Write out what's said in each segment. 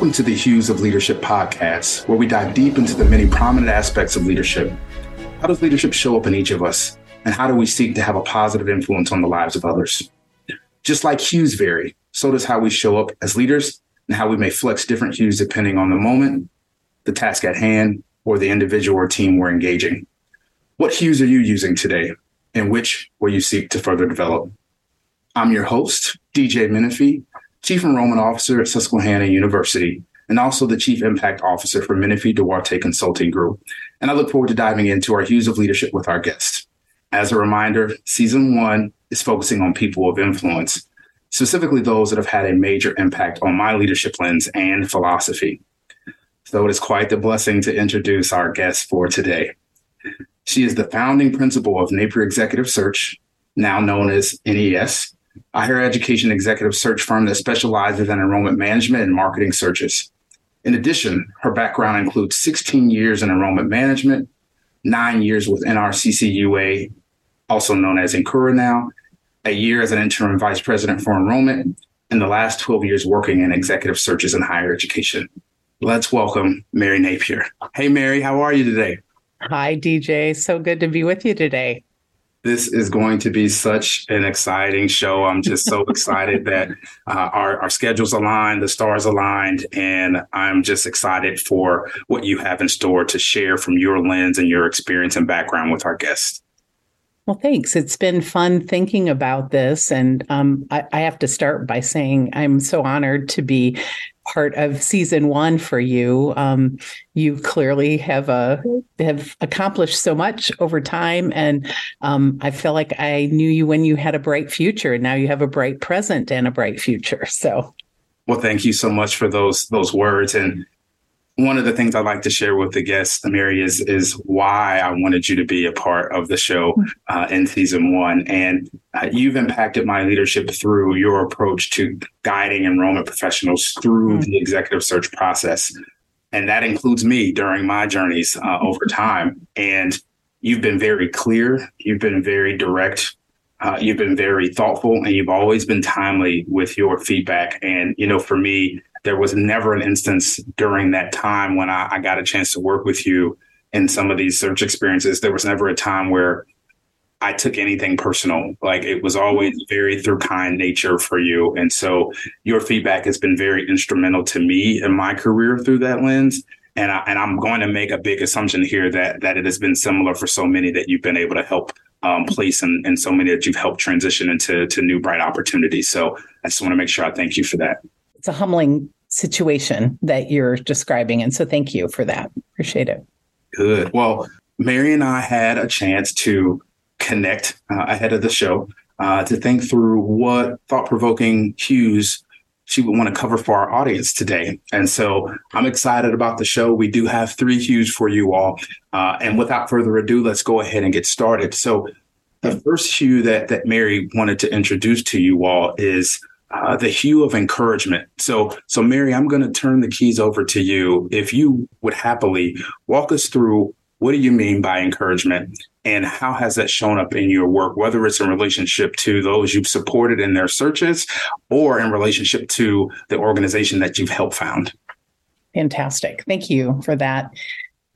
Welcome to the Hues of Leadership podcast, where we dive deep into the many prominent aspects of leadership. How does leadership show up in each of us? And how do we seek to have a positive influence on the lives of others? Just like hues vary, so does how we show up as leaders and how we may flex different hues depending on the moment, the task at hand, or the individual or team we're engaging. What hues are you using today? And which will you seek to further develop? I'm your host, DJ Menifee, Chief Enrollment Officer at Susquehanna University, and also the Chief Impact Officer for Menifee Duarte Consulting Group. And I look forward to diving into our hues of leadership with our guests. As a reminder, season one is focusing on people of influence, specifically those that have had a major impact on my leadership lens and philosophy. So it is quite the blessing to introduce our guest for today. She is the founding principal of Napier Executive Search, now known as NES, a higher education executive search firm that specializes in enrollment management and marketing searches. In addition, her background includes 16 years in enrollment management, nine years with NRCCUA, also known as Encoura now, a year as an interim vice president for enrollment, and the last 12 years working in executive searches in higher education. Let's welcome Mary Napier. Hey, Mary, how are you today? Hi, DJ. So good to be with you today this is going to be such an exciting show. I'm just so excited that uh, our, our schedules aligned, the stars aligned, and I'm just excited for what you have in store to share from your lens and your experience and background with our guests. Well, thanks. It's been fun thinking about this. And um, I, I, have to start by saying I'm so honored to be part of season one for you. Um, you clearly have a uh, have accomplished so much over time, and um, I feel like I knew you when you had a bright future, and now you have a bright present and a bright future. So, well, thank you so much for those those words, and one of the things I like to share with the guests, Mary, is is why I wanted you to be a part of the show mm-hmm. uh, in season one. And uh, you've impacted my leadership through your approach to guiding enrollment professionals through mm-hmm. the executive search process, and that includes me during my journeys uh, over time. And you've been very clear. You've been very direct. Uh, you've been very thoughtful, and you've always been timely with your feedback. And you know, for me there was never an instance during that time when I, I got a chance to work with you in some of these search experiences. There was never a time where I took anything personal. Like it was always very through kind nature for you. And so your feedback has been very instrumental to me in my career through that lens. And, I, and I'm going to make a big assumption here that that it has been similar for so many that you've been able to help um, place and, and so many that you've helped transition into to new bright opportunities. So I just want to make sure I thank you for that it's a humbling situation that you're describing. And so thank you for that. Appreciate it. Good. Well, Mary and I had a chance to connect uh, ahead of the show uh, to think through what thought provoking cues she would want to cover for our audience today. And so I'm excited about the show. We do have three hues for you all. Uh, and without further ado, let's go ahead and get started. So the first hue that, that Mary wanted to introduce to you all is uh, the hue of encouragement. So, so Mary, I'm going to turn the keys over to you. If you would happily walk us through what do you mean by encouragement and how has that shown up in your work, whether it's in relationship to those you've supported in their searches or in relationship to the organization that you've helped found? Fantastic. Thank you for that.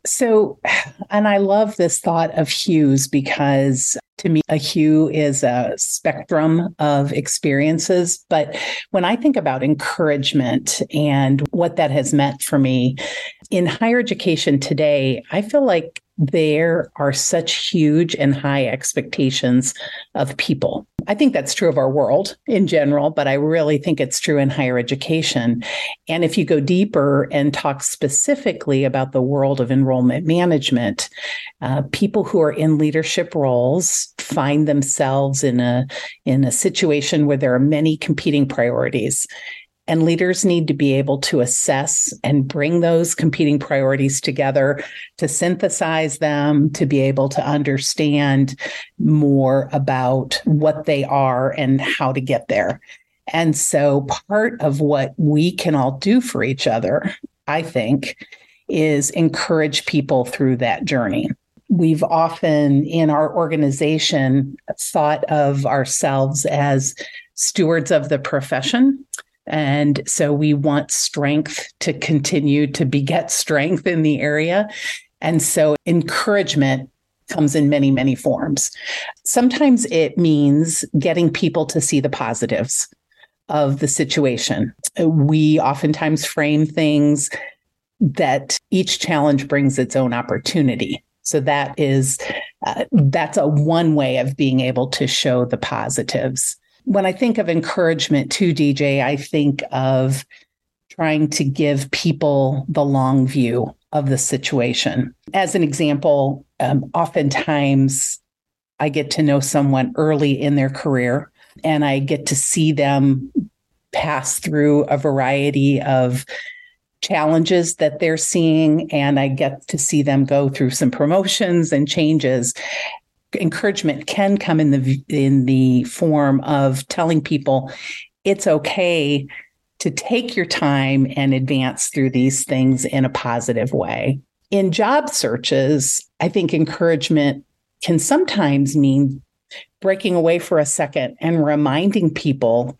So, and I love this thought of hues because to me, a hue is a spectrum of experiences. But when I think about encouragement and what that has meant for me in higher education today, I feel like there are such huge and high expectations of people. I think that's true of our world in general, but I really think it's true in higher education. And if you go deeper and talk specifically about the world of enrollment management, uh, people who are in leadership roles find themselves in a in a situation where there are many competing priorities and leaders need to be able to assess and bring those competing priorities together to synthesize them, to be able to understand more about what they are and how to get there. And so, part of what we can all do for each other, I think, is encourage people through that journey. We've often in our organization thought of ourselves as stewards of the profession And so we want strength to continue to beget strength in the area. And so encouragement comes in many, many forms. Sometimes it means getting people to see the positives of the situation. We oftentimes frame things that each challenge brings its own opportunity. So that is uh, that's a one way of being able to show the positives. When I think of encouragement to DJ, I think of trying to give people the long view of the situation. As an example, um, oftentimes I get to know someone early in their career and I get to see them pass through a variety of challenges that they're seeing and I get to see them go through some promotions and changes encouragement can come in the in the form of telling people it's okay to take your time and advance through these things in a positive way. In job searches, I think encouragement can sometimes mean breaking away for a second and reminding people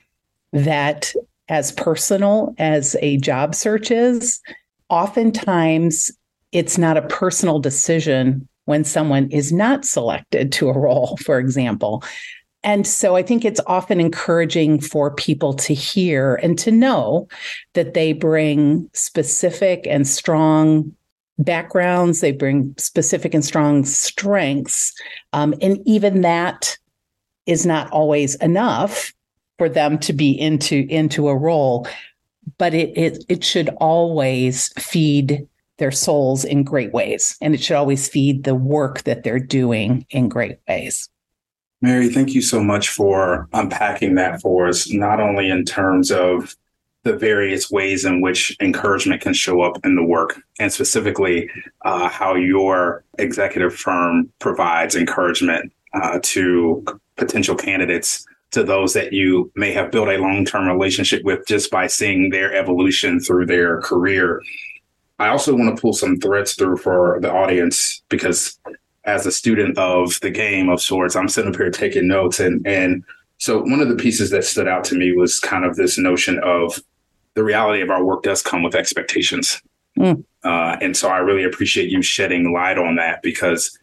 that as personal as a job search is, oftentimes it's not a personal decision when someone is not selected to a role, for example. And so I think it's often encouraging for people to hear and to know that they bring specific and strong backgrounds, they bring specific and strong strengths. Um, and even that is not always enough for them to be into into a role but it it, it should always feed their souls in great ways and it should always feed the work that they're doing in great ways Mary, thank you so much for unpacking that for us, not only in terms of the various ways in which encouragement can show up in the work, and specifically uh, how your executive firm provides encouragement uh, to potential candidates to those that you may have built a long term relationship with just by seeing their evolution through their career. I also want to pull some threads through for the audience because as a student of the game of sorts, I'm sitting up here taking notes. And, and so one of the pieces that stood out to me was kind of this notion of the reality of our work does come with expectations. Mm. Uh, and so I really appreciate you shedding light on that because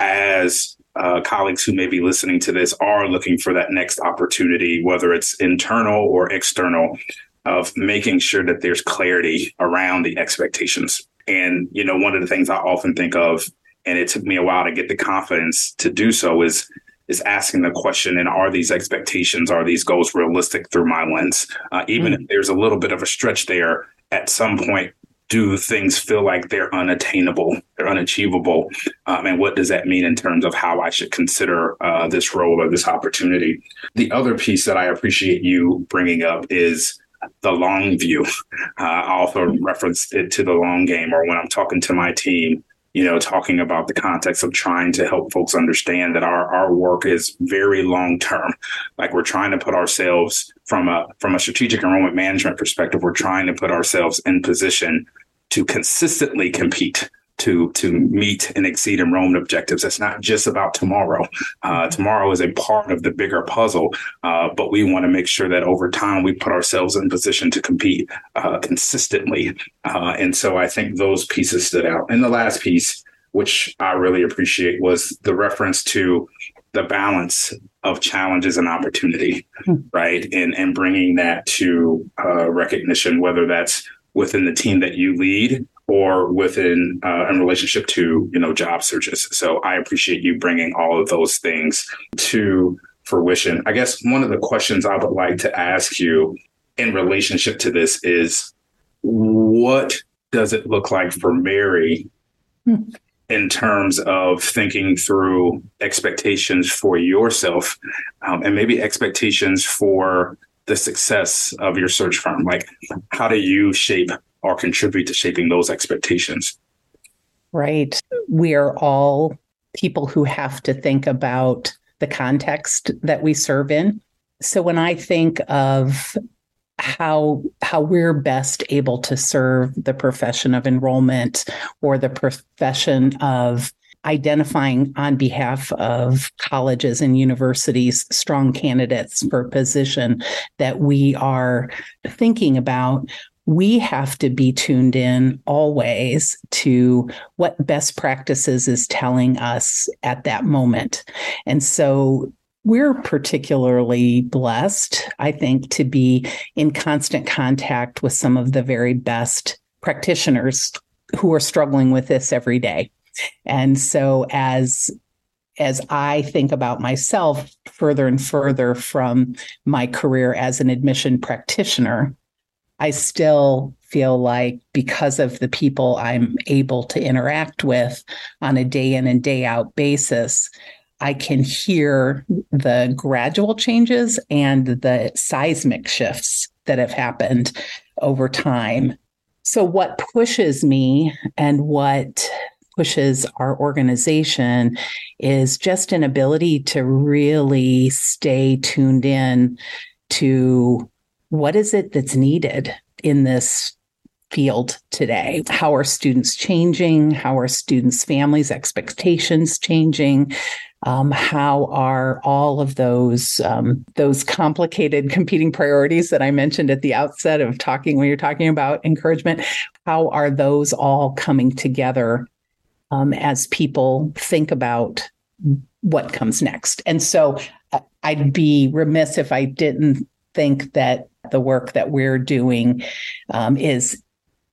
as uh, colleagues who may be listening to this are looking for that next opportunity, whether it's internal or external, of making sure that there's clarity around the expectations. And, you know, one of the things I often think of and it took me a while to get the confidence to do so is is asking the question and are these expectations are these goals realistic through my lens uh, even mm-hmm. if there's a little bit of a stretch there at some point do things feel like they're unattainable they're unachievable um, and what does that mean in terms of how i should consider uh, this role or this opportunity the other piece that i appreciate you bringing up is the long view. Uh, I also reference it to the long game, or when I'm talking to my team, you know, talking about the context of trying to help folks understand that our, our work is very long term. Like we're trying to put ourselves from a from a strategic enrollment management perspective, we're trying to put ourselves in position to consistently compete to to meet and exceed enrollment objectives. It's not just about tomorrow. Uh, tomorrow is a part of the bigger puzzle, uh, but we want to make sure that over time we put ourselves in position to compete uh, consistently. Uh, and so I think those pieces stood out. And the last piece, which I really appreciate, was the reference to the balance of challenges and opportunity, hmm. right? And and bringing that to uh, recognition, whether that's within the team that you lead or within uh, in relationship to you know job searches. So I appreciate you bringing all of those things to fruition. I guess one of the questions I would like to ask you in relationship to this is what does it look like for Mary hmm. in terms of thinking through expectations for yourself um, and maybe expectations for the success of your search firm? Like, how do you shape or contribute to shaping those expectations. Right. We are all people who have to think about the context that we serve in. So when I think of how how we're best able to serve the profession of enrollment or the profession of identifying on behalf of colleges and universities strong candidates for a position that we are thinking about we have to be tuned in always to what best practices is telling us at that moment. And so we're particularly blessed, I think, to be in constant contact with some of the very best practitioners who are struggling with this every day. And so as as I think about myself further and further from my career as an admission practitioner, I still feel like because of the people I'm able to interact with on a day in and day out basis, I can hear the gradual changes and the seismic shifts that have happened over time. So, what pushes me and what pushes our organization is just an ability to really stay tuned in to what is it that's needed in this field today? How are students changing? How are students' families' expectations changing? Um, how are all of those um, those complicated competing priorities that I mentioned at the outset of talking when you're talking about encouragement? How are those all coming together um, as people think about what comes next? And so, uh, I'd be remiss if I didn't think that the work that we're doing um, is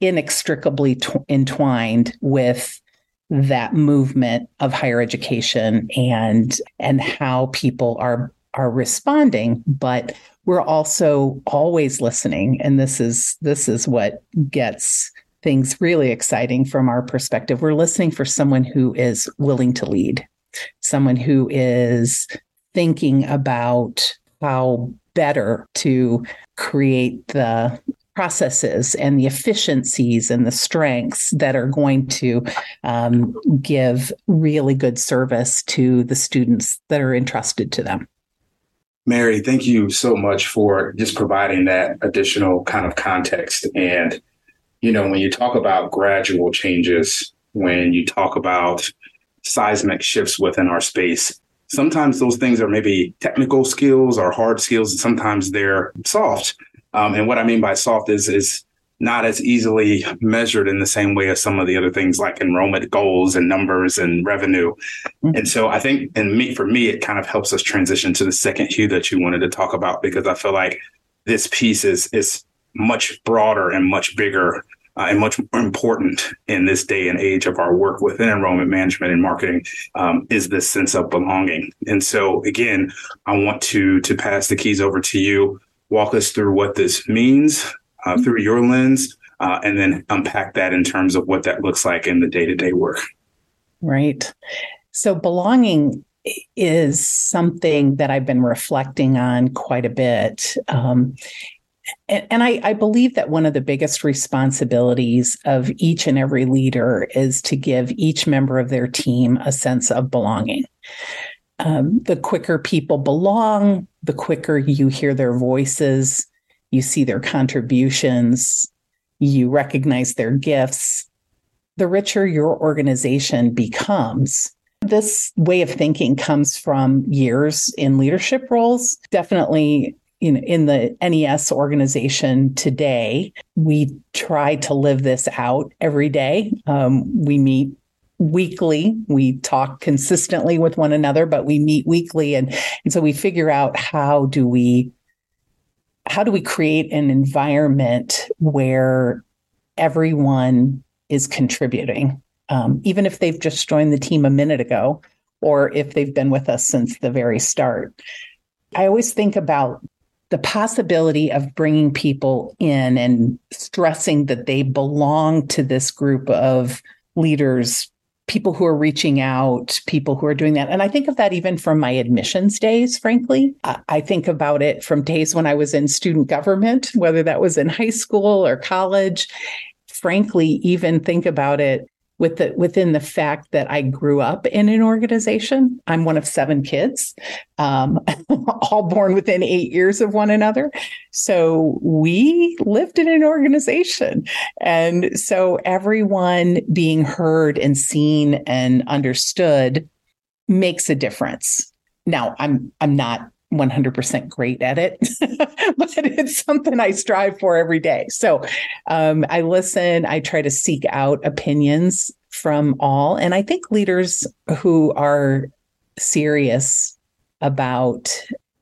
inextricably t- entwined with that movement of higher education and and how people are are responding. But we're also always listening and this is this is what gets things really exciting from our perspective. We're listening for someone who is willing to lead someone who is thinking about how better to create the processes and the efficiencies and the strengths that are going to um, give really good service to the students that are entrusted to them. Mary, thank you so much for just providing that additional kind of context. And, you know, when you talk about gradual changes, when you talk about seismic shifts within our space, sometimes those things are maybe technical skills or hard skills, and sometimes they're soft. Um, and what I mean by soft is is not as easily measured in the same way as some of the other things like enrollment goals and numbers and revenue. Mm-hmm. And so I think, and me for me, it kind of helps us transition to the second hue that you wanted to talk about because I feel like this piece is is much broader and much bigger uh, and much more important in this day and age of our work within enrollment management and marketing um, is this sense of belonging. And so, again, I want to to pass the keys over to you. Walk us through what this means uh, mm-hmm. through your lens, uh, and then unpack that in terms of what that looks like in the day to day work. Right. So, belonging is something that I've been reflecting on quite a bit. Um, and, and I, I, believe that one of the biggest responsibilities of each and every leader is to give each member of their team a sense of belonging. Um, the quicker people belong, the quicker you hear their voices, you see their contributions, you recognize their gifts, the richer your organization becomes. This way of thinking comes from years in leadership roles. Definitely you know, in the NES organization today, we try to live this out every day. Um, we meet weekly. We talk consistently with one another, but we meet weekly, and and so we figure out how do we how do we create an environment where everyone is contributing, um, even if they've just joined the team a minute ago, or if they've been with us since the very start. I always think about the possibility of bringing people in and stressing that they belong to this group of leaders people who are reaching out, people who are doing that. And I think of that even from my admissions days, frankly. I think about it from days when I was in student government, whether that was in high school or college. Frankly, even think about it with the within the fact that I grew up in an organization. I'm one of seven kids, um, all born within eight years of one another. So we lived in an organization, and so everyone being heard and seen and understood makes a difference. Now, I'm I'm not 100% great at it, but it's something I strive for every day. So um, I listen, I try to seek out opinions from all. And I think leaders who are serious about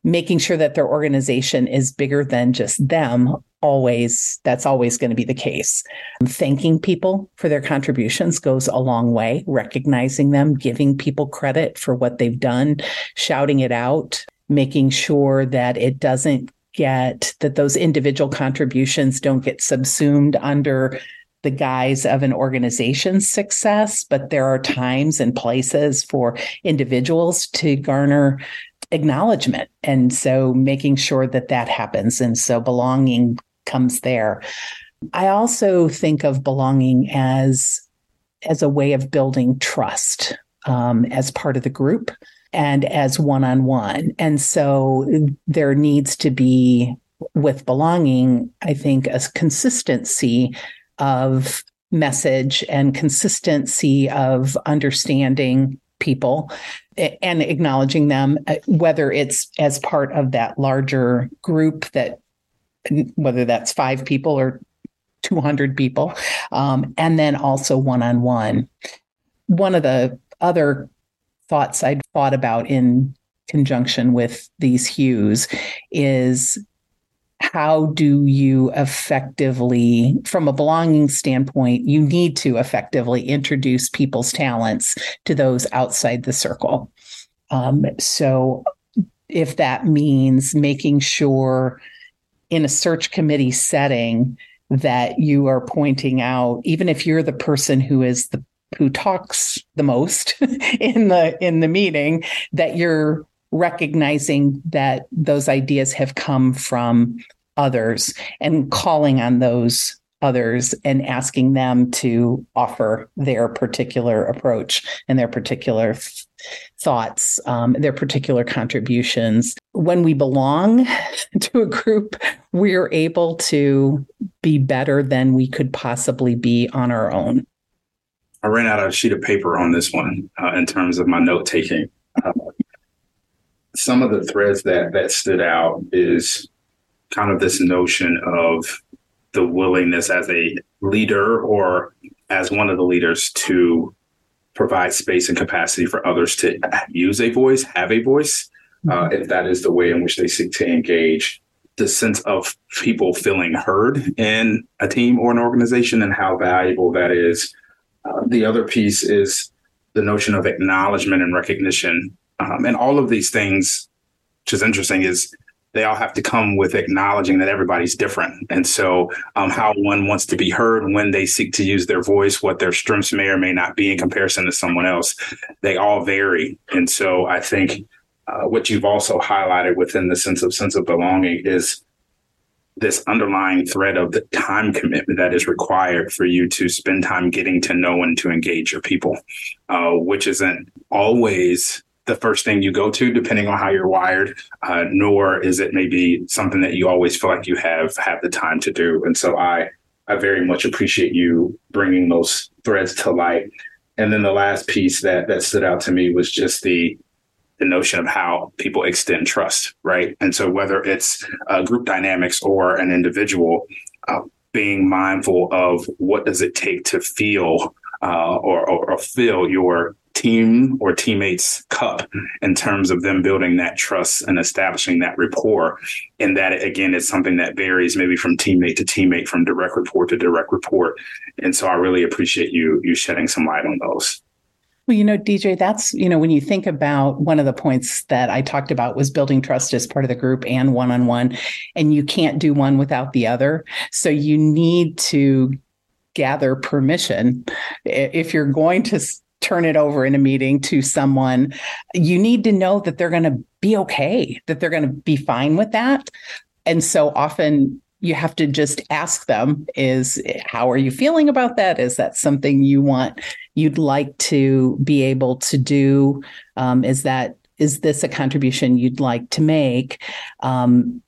making sure that their organization is bigger than just them always that's always going to be the case thanking people for their contributions goes a long way recognizing them giving people credit for what they've done shouting it out making sure that it doesn't get that those individual contributions don't get subsumed under the guise of an organization's success, but there are times and places for individuals to garner acknowledgement. And so making sure that that happens. And so belonging comes there. I also think of belonging as as a way of building trust um, as part of the group and as one on one. And so there needs to be, with belonging, I think, a consistency of message and consistency of understanding people and acknowledging them, uh, whether it's as part of that larger group that, whether that's five people or 200 people, um, and then also one on one. One of the other thoughts I'd thought about in conjunction with these hues is how do you effectively, from a belonging standpoint, you need to effectively introduce people's talents to those outside the circle. Um, so, if that means making sure in a search committee setting that you are pointing out, even if you're the person who is the who talks the most in the in the meeting that you're recognizing that those ideas have come from others and calling on those others and asking them to offer their particular approach and their particular thoughts, um, their particular contributions. When we belong to a group, we're able to be better than we could possibly be on our own. I ran out of a sheet of paper on this one uh, in terms of my note taking. Uh, some of the threads that that stood out is kind of this notion of the willingness as a leader or as one of the leaders to provide space and capacity for others to use a voice, have a voice, uh, if that is the way in which they seek to engage. The sense of people feeling heard in a team or an organization and how valuable that is uh, the other piece is the notion of acknowledgement and recognition. Um, and all of these things, which is interesting, is they all have to come with acknowledging that everybody's different. And so, um, how one wants to be heard when they seek to use their voice, what their strengths may or may not be in comparison to someone else, they all vary. And so, I think uh, what you've also highlighted within the sense of sense of belonging is this underlying thread of the time commitment that is required for you to spend time getting to know and to engage your people, uh, which isn't always the first thing you go to, depending on how you're wired, uh, nor is it maybe something that you always feel like you have have the time to do. And so I I very much appreciate you bringing those threads to light. And then the last piece that that stood out to me was just the the notion of how people extend trust, right? And so whether it's uh, group dynamics or an individual, uh, being mindful of what does it take to feel uh, or, or, or fill your team or teammates cup in terms of them building that trust and establishing that rapport. And that again is something that varies maybe from teammate to teammate from direct report to direct report. And so i really appreciate you you shedding some light on those well, you know, DJ, that's, you know, when you think about one of the points that I talked about was building trust as part of the group and one on one, and you can't do one without the other. So you need to gather permission. If you're going to turn it over in a meeting to someone, you need to know that they're going to be okay, that they're going to be fine with that. And so often you have to just ask them is how are you feeling about that is that something you want you'd like to be able to do? Um, is that is this a contribution you'd like to make? Um,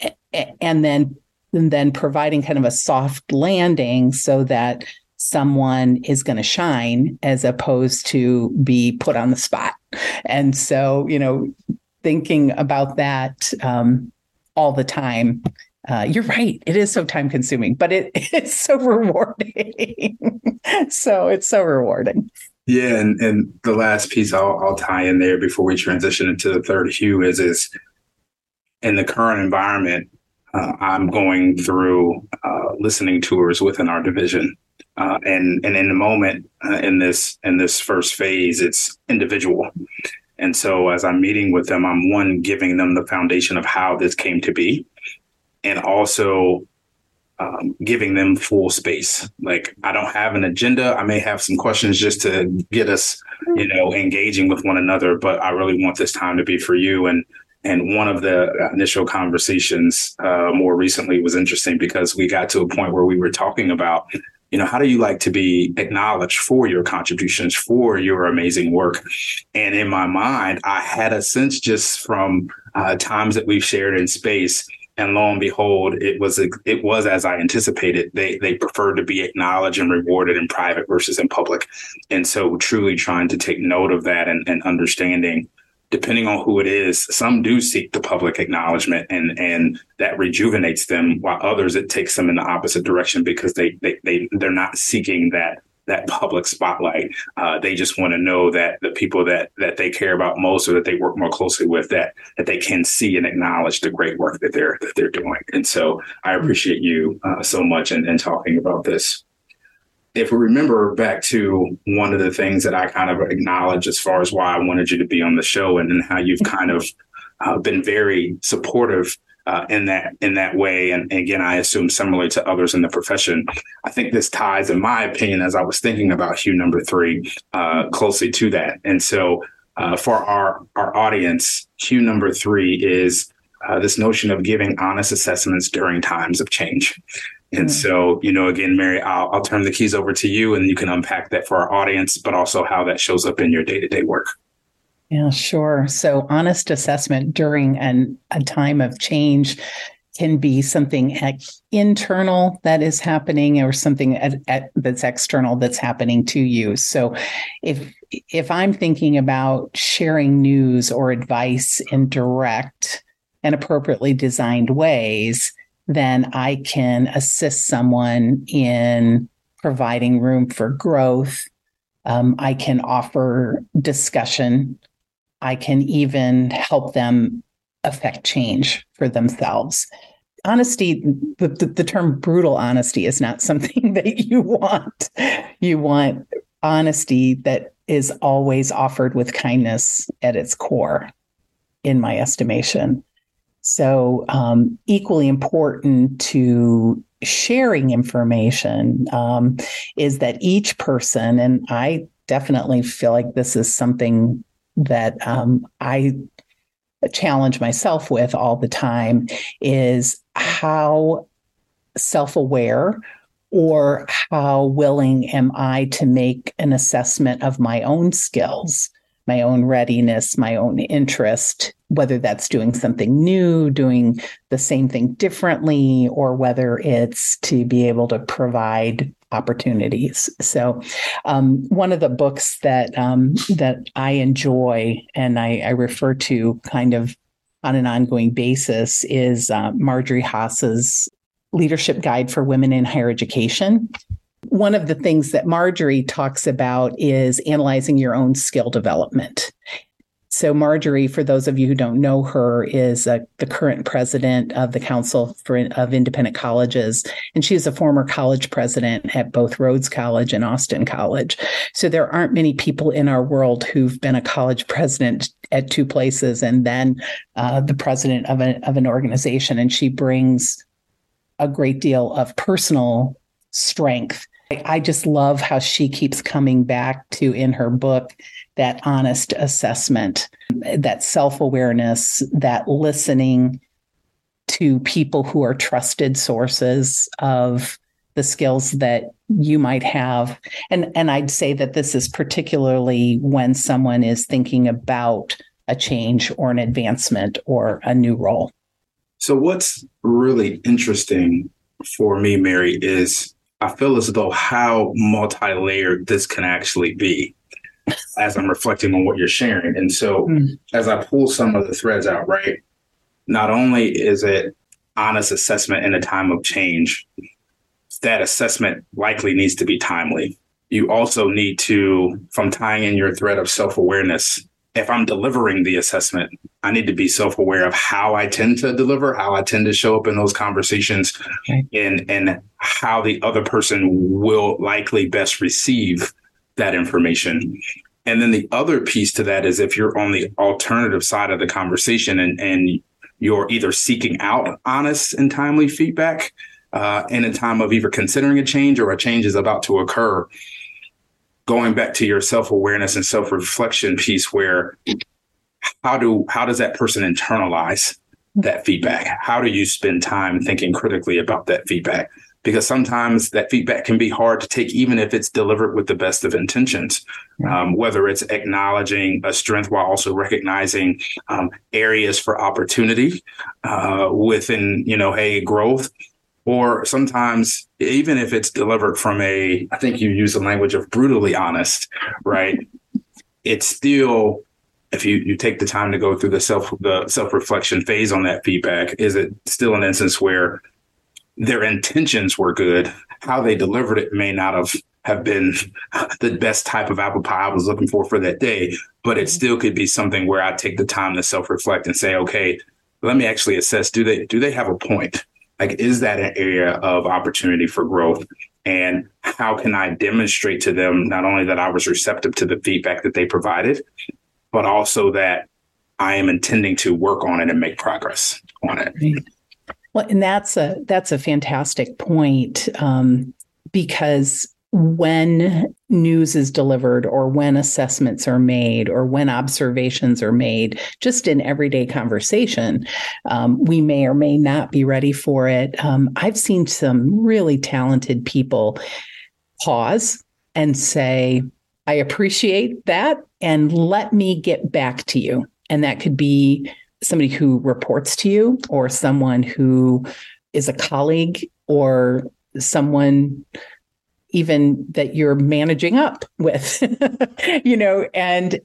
and then and then providing kind of a soft landing so that someone is going to shine as opposed to be put on the spot. And so, you know, thinking about that um, all the time. Uh, you're right. It is so time consuming, but it, it's so rewarding. so it's so rewarding. Yeah, and, and the last piece I'll, I'll tie in there before we transition into the third hue is is in the current environment, uh, I'm going through uh, listening tours within our division, uh, and and in the moment uh, in this in this first phase, it's individual, and so as I'm meeting with them, I'm one giving them the foundation of how this came to be, and also um, giving them full space. Like I don't have an agenda. I may have some questions just to get us, you know, engaging with one another, but I really want this time to be for you. And and one of the initial conversations uh, more recently was interesting because we got to a point where we were talking about, you know, how do you like to be acknowledged for your contributions, for your amazing work? And in my mind, I had a sense just from uh, times that we've shared in space and lo and behold, it was it was as I anticipated. They they preferred to be acknowledged and rewarded in private versus in public, and so truly trying to take note of that and, and understanding. Depending on who it is, some do seek the public acknowledgement and and that rejuvenates them, while others it takes them in the opposite direction because they they, they they're not seeking that that public spotlight. Uh, they just want to know that the people that that they care about most or that they work more closely with that that they can see and acknowledge the great work that they're that they're doing. And so I appreciate you uh, so much and, and talking about this. If we remember back to one of the things that I kind of acknowledge as far as why I wanted you to be on the show and, and how you've kind of uh, been very supportive uh, in that in that way. And, and, again, I assume similarly to others in the profession. I think this ties, in my opinion, as I was thinking about Hue number three, uh, closely to that. And so, uh, for our our audience, Hue number three is uh, this notion of giving honest assessments during times of change. And mm. so, you know, again, Mary, I'll, I'll turn the keys over to you, and you can unpack that for our audience, but also how that shows up in your day to day work. Yeah, sure. So, honest assessment during an, a time of change can be something internal that is happening or something at, at, that's external that's happening to you. So, if if I'm thinking about sharing news or advice in direct and appropriately designed ways, then I can assist someone in providing room for growth. Um, I can offer discussion I can even help them affect change for themselves. Honesty, the, the, the term brutal honesty is not something that you want. You want honesty that is always offered with kindness at its core, in my estimation. So, um, equally important to sharing information um, is that each person, and I definitely feel like this is something that um, I challenge myself with all the time is how self aware or how willing am I to make an assessment of my own skills, my own readiness, my own interest, whether that's doing something new, doing the same thing differently, or whether it's to be able to provide opportunities. So, um, one of the books that um, that I enjoy and I, I, refer to kind of on an ongoing basis is uh, Marjorie Hass's Leadership Guide for Women in Higher Education. One of the things that Marjorie talks about is analyzing your own skill development. So, Marjorie, for those of you who don't know her, is uh, the current president of the Council for, of Independent Colleges, and she's a former college president at both Rhodes College and Austin College. So, there aren't many people in our world who've been a college president at two places and then uh, the president of, a, of an organization. And she brings a great deal of personal strength. I just love how she keeps coming back to in her book that honest assessment, that self awareness, that listening to people who are trusted sources of the skills that you might have and and I'd say that this is particularly when someone is thinking about a change or an advancement or a new role. So what's really interesting for me Mary is I feel as though how multi-layered this can actually be as I'm reflecting on what you're sharing. And so mm. as I pull some of the threads out, right? Not only is it honest assessment in a time of change, that assessment likely needs to be timely. You also need to, from tying in your thread of self awareness, if I'm delivering the assessment, I need to be self aware of how I tend to deliver, how I tend to show up in those conversations, okay. and, and how the other person will likely best receive that information. And then the other piece to that is if you're on the alternative side of the conversation and, and you're either seeking out honest and timely feedback uh, in a time of either considering a change or a change is about to occur, going back to your self awareness and self reflection piece, where how do how does that person internalize that feedback? How do you spend time thinking critically about that feedback? Because sometimes that feedback can be hard to take, even if it's delivered with the best of intentions. Um, whether it's acknowledging a strength while also recognizing um, areas for opportunity uh, within, you know, hey, growth. Or sometimes, even if it's delivered from a, I think you use the language of brutally honest, right? It's still if you, you take the time to go through the self the self reflection phase on that feedback, is it still an instance where their intentions were good. How they delivered it may not have have been the best type of apple pie I was looking for for that day, but it mm-hmm. still could be something where I take the time to self reflect and say, okay, let me actually assess do they do they have a point? Like, is that an area of opportunity for growth? And how can I demonstrate to them not only that I was receptive to the feedback that they provided, but also that I am intending to work on it and make progress on it. Well, and that's a that's a fantastic point um, because when news is delivered or when assessments are made or when observations are made just in everyday conversation um, we may or may not be ready for it. Um, i've seen some really talented people pause and say i appreciate that and let me get back to you. And that could be somebody who reports to you or someone who is a colleague or someone even that you're managing up with you know and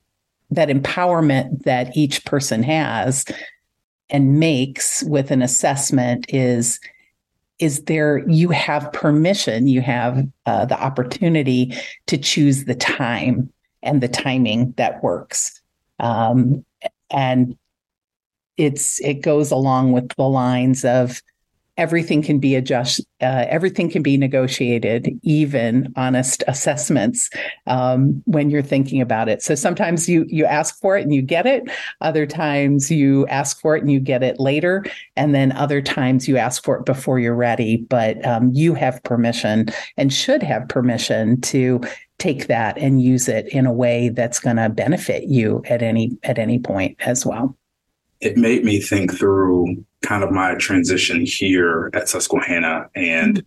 that empowerment that each person has and makes with an assessment is is there you have permission you have uh, the opportunity to choose the time and the timing that works. Um, and it's it goes along with the lines of everything can be adjust uh, everything can be negotiated even honest assessments um, when you're thinking about it. So sometimes you you ask for it and you get it. Other times you ask for it and you get it later. And then other times you ask for it before you're ready. But um, you have permission and should have permission to take that and use it in a way that's going to benefit you at any at any point as well it made me think through kind of my transition here at Susquehanna and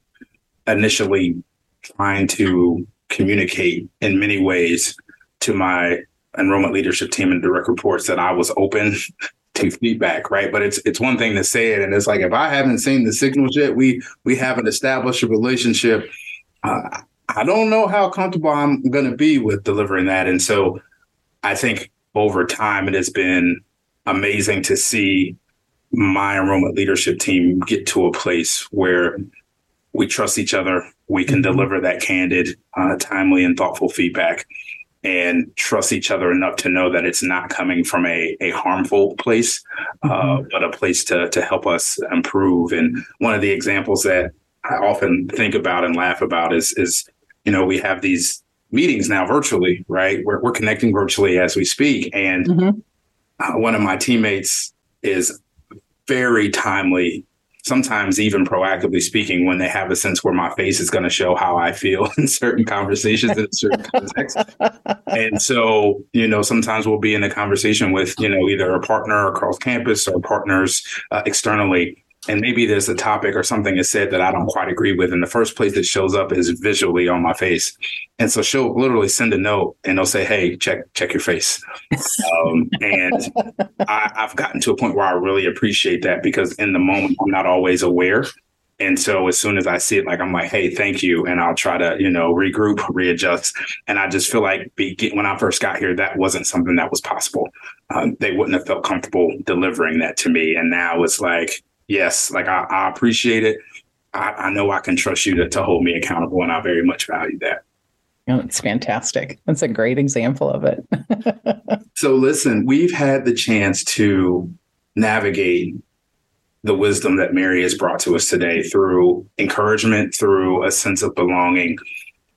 initially trying to communicate in many ways to my enrollment leadership team and direct reports that I was open to feedback, right? But it's it's one thing to say it, and it's like if I haven't seen the signals yet, we we haven't established a relationship. Uh, I don't know how comfortable I'm going to be with delivering that, and so I think over time it has been amazing to see my enrollment leadership team get to a place where we trust each other. We can mm-hmm. deliver that candid, uh, timely, and thoughtful feedback and trust each other enough to know that it's not coming from a, a harmful place, uh, mm-hmm. but a place to, to help us improve. And one of the examples that I often think about and laugh about is, is you know, we have these meetings now virtually, right? We're, we're connecting virtually as we speak. And mm-hmm uh, one of my teammates is very timely sometimes even proactively speaking when they have a sense where my face is going to show how I feel in certain conversations in certain contexts. And so, you know, sometimes we'll be in a conversation with, you know, either a partner across campus or partners uh, externally. And maybe there's a topic or something is said that I don't quite agree with. And the first place that shows up is visually on my face. And so she'll literally send a note and they'll say, Hey, check, check your face. um, and I, I've gotten to a point where I really appreciate that because in the moment, I'm not always aware. And so as soon as I see it, like I'm like, hey, thank you, and I'll try to, you know, regroup, readjust. And I just feel like be, when I first got here, that wasn't something that was possible. Um, they wouldn't have felt comfortable delivering that to me. And now it's like, yes, like I, I appreciate it. I, I, know I can trust you to, to hold me accountable, and I very much value that. Oh, it's fantastic. That's a great example of it. so, listen, we've had the chance to navigate the wisdom that Mary has brought to us today through encouragement, through a sense of belonging,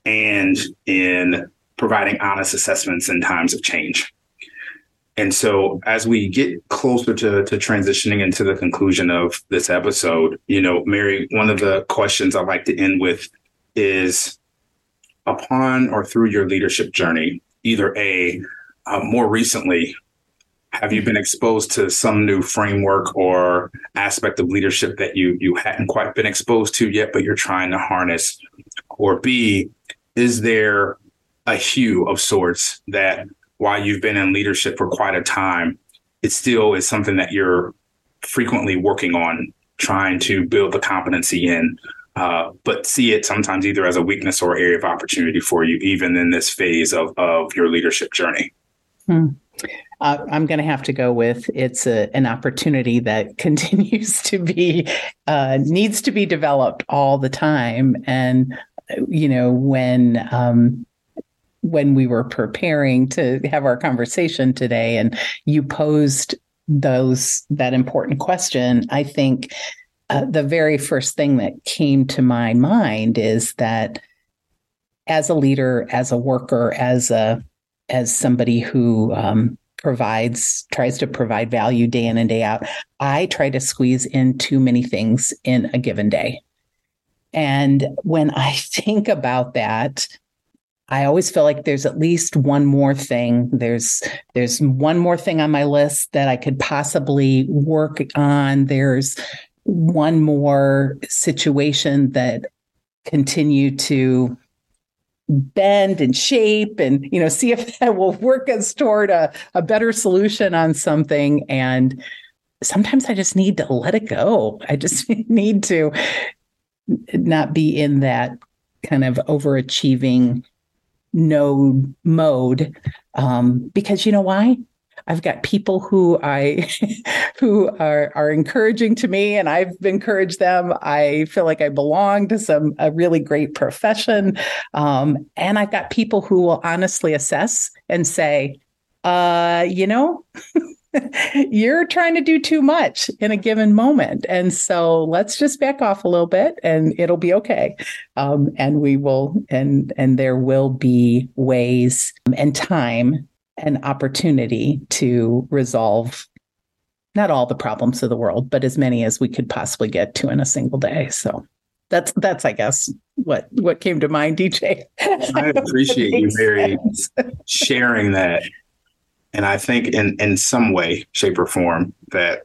and in providing honest assessments in times of change. And so, as we get closer to, to transitioning into the conclusion of this episode, you know, Mary, one of the questions I'd like to end with is upon or through your leadership journey, either A, uh, more recently, have you been exposed to some new framework or aspect of leadership that you you hadn't quite been exposed to yet, but you're trying to harness? Or B, is there a hue of sorts that while you've been in leadership for quite a time, it still is something that you're frequently working on, trying to build the competency in, uh, but see it sometimes either as a weakness or area of opportunity for you, even in this phase of, of your leadership journey. Hmm. Uh, I'm going to have to go with it's a, an opportunity that continues to be uh, needs to be developed all the time. And you know when um, when we were preparing to have our conversation today and you posed those that important question i think uh, the very first thing that came to my mind is that as a leader as a worker as a as somebody who um, provides tries to provide value day in and day out i try to squeeze in too many things in a given day. And when i think about that I always feel like there's at least one more thing. There's there's one more thing on my list that I could possibly work on. There's one more situation that continue to bend and shape and you know see if that will work us toward a, a better solution on something and sometimes i just need to let it go i just need to not be in that kind of overachieving node mode um, because you know why I've got people who I who are are encouraging to me and I've encouraged them. I feel like I belong to some a really great profession. Um, and I've got people who will honestly assess and say, uh, you know, you're trying to do too much in a given moment. And so let's just back off a little bit and it'll be okay. Um, and we will, and, and there will be ways and time and opportunity to resolve not all the problems of the world, but as many as we could possibly get to in a single day. So that's that's I guess what what came to mind, DJ. I appreciate you very sharing that and I think in, in some way, shape, or form that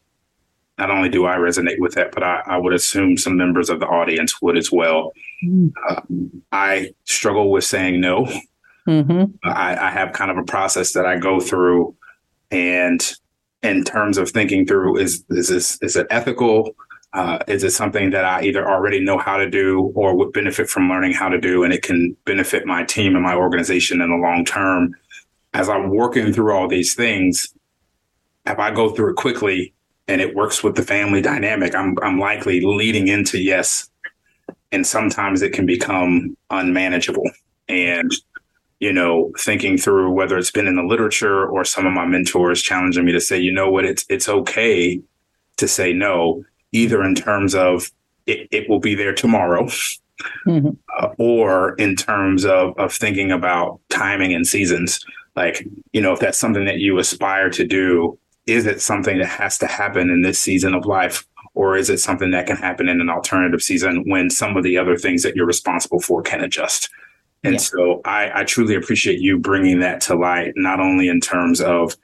not only do I resonate with that, but I, I would assume some members of the audience would as well. Uh, I struggle with saying no. Mm-hmm. I, I have kind of a process that I go through, and in terms of thinking through, is is this is it ethical? Uh, is it something that I either already know how to do or would benefit from learning how to do, and it can benefit my team and my organization in the long term? As I'm working through all these things, if I go through it quickly and it works with the family dynamic, I'm I'm likely leading into yes. And sometimes it can become unmanageable. And, you know, thinking through whether it's been in the literature or some of my mentors challenging me to say, you know what, it's it's okay to say no, either in terms of it, it will be there tomorrow. Mm-hmm. Uh, or in terms of, of thinking about timing and seasons like you know if that's something that you aspire to do is it something that has to happen in this season of life or is it something that can happen in an alternative season when some of the other things that you're responsible for can adjust and yeah. so I, I truly appreciate you bringing that to light not only in terms of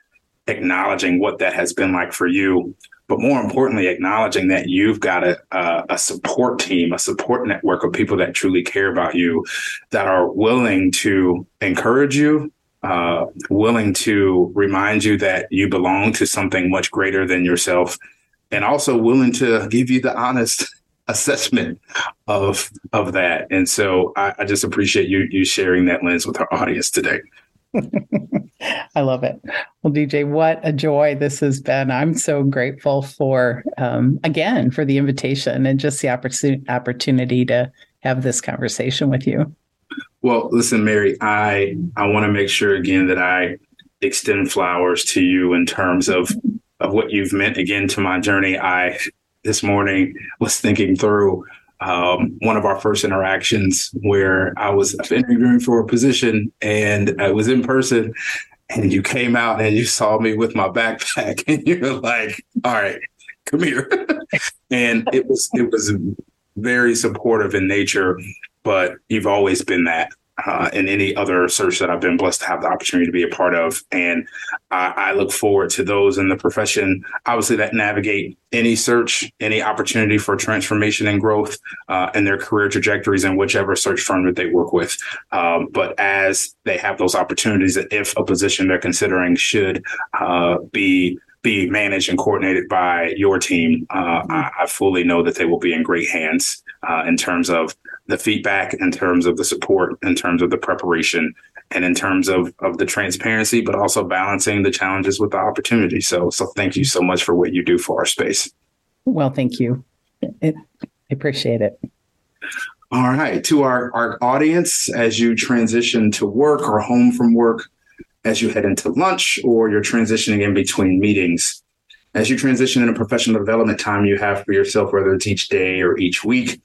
acknowledging what that has been like for you but more importantly, acknowledging that you've got a, a, a, support team, a support network of people that truly care about you, that are willing to encourage you, uh, willing to remind you that you belong to something much greater than yourself, and also willing to give you the honest assessment of of that. And so I, I just appreciate you you sharing that lens with our audience today. I love it. Well, DJ, what a joy this has been. I'm so grateful for, um, again, for the invitation and just the opportunity to have this conversation with you. Well, listen, Mary, I I want to make sure again that I extend flowers to you in terms of of what you've meant again to my journey. I this morning was thinking through um, one of our first interactions where I was interviewing for a position and I was in person and you came out and you saw me with my backpack and you're like, all right, come here. and it was, it was very supportive in nature, but you've always been that uh, in any other search that I've been blessed to have the opportunity to be a part of. And I, I look forward to those in the profession, obviously, that navigate any search, any opportunity for transformation and growth uh, in their career trajectories in whichever search firm that they work with. Um, but as they have those opportunities, if a position they're considering should uh, be be managed and coordinated by your team, uh, I, I, fully know that they will be in great hands uh, in terms of the feedback, in terms of the support, in terms of the preparation, and in terms of of the transparency, but also balancing the challenges with the opportunity. So, so thank you so much for what you do for our space. Well, thank you. It, I appreciate it. All right, to our our audience, as you transition to work or home from work, as you head into lunch or you're transitioning in between meetings. As you transition in a professional development time you have for yourself, whether it's each day or each week,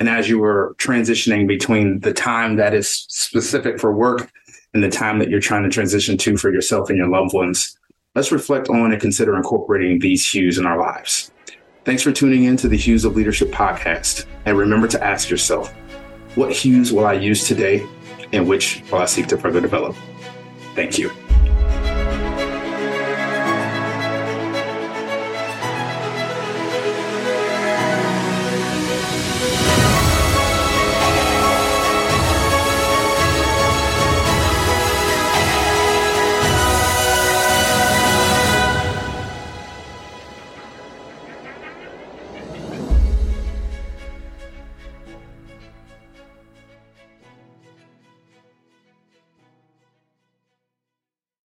and as you were transitioning between the time that is specific for work and the time that you're trying to transition to for yourself and your loved ones, let's reflect on and consider incorporating these hues in our lives. Thanks for tuning in to the Hues of Leadership podcast. And remember to ask yourself, what hues will I use today and which will I seek to further develop? Thank you.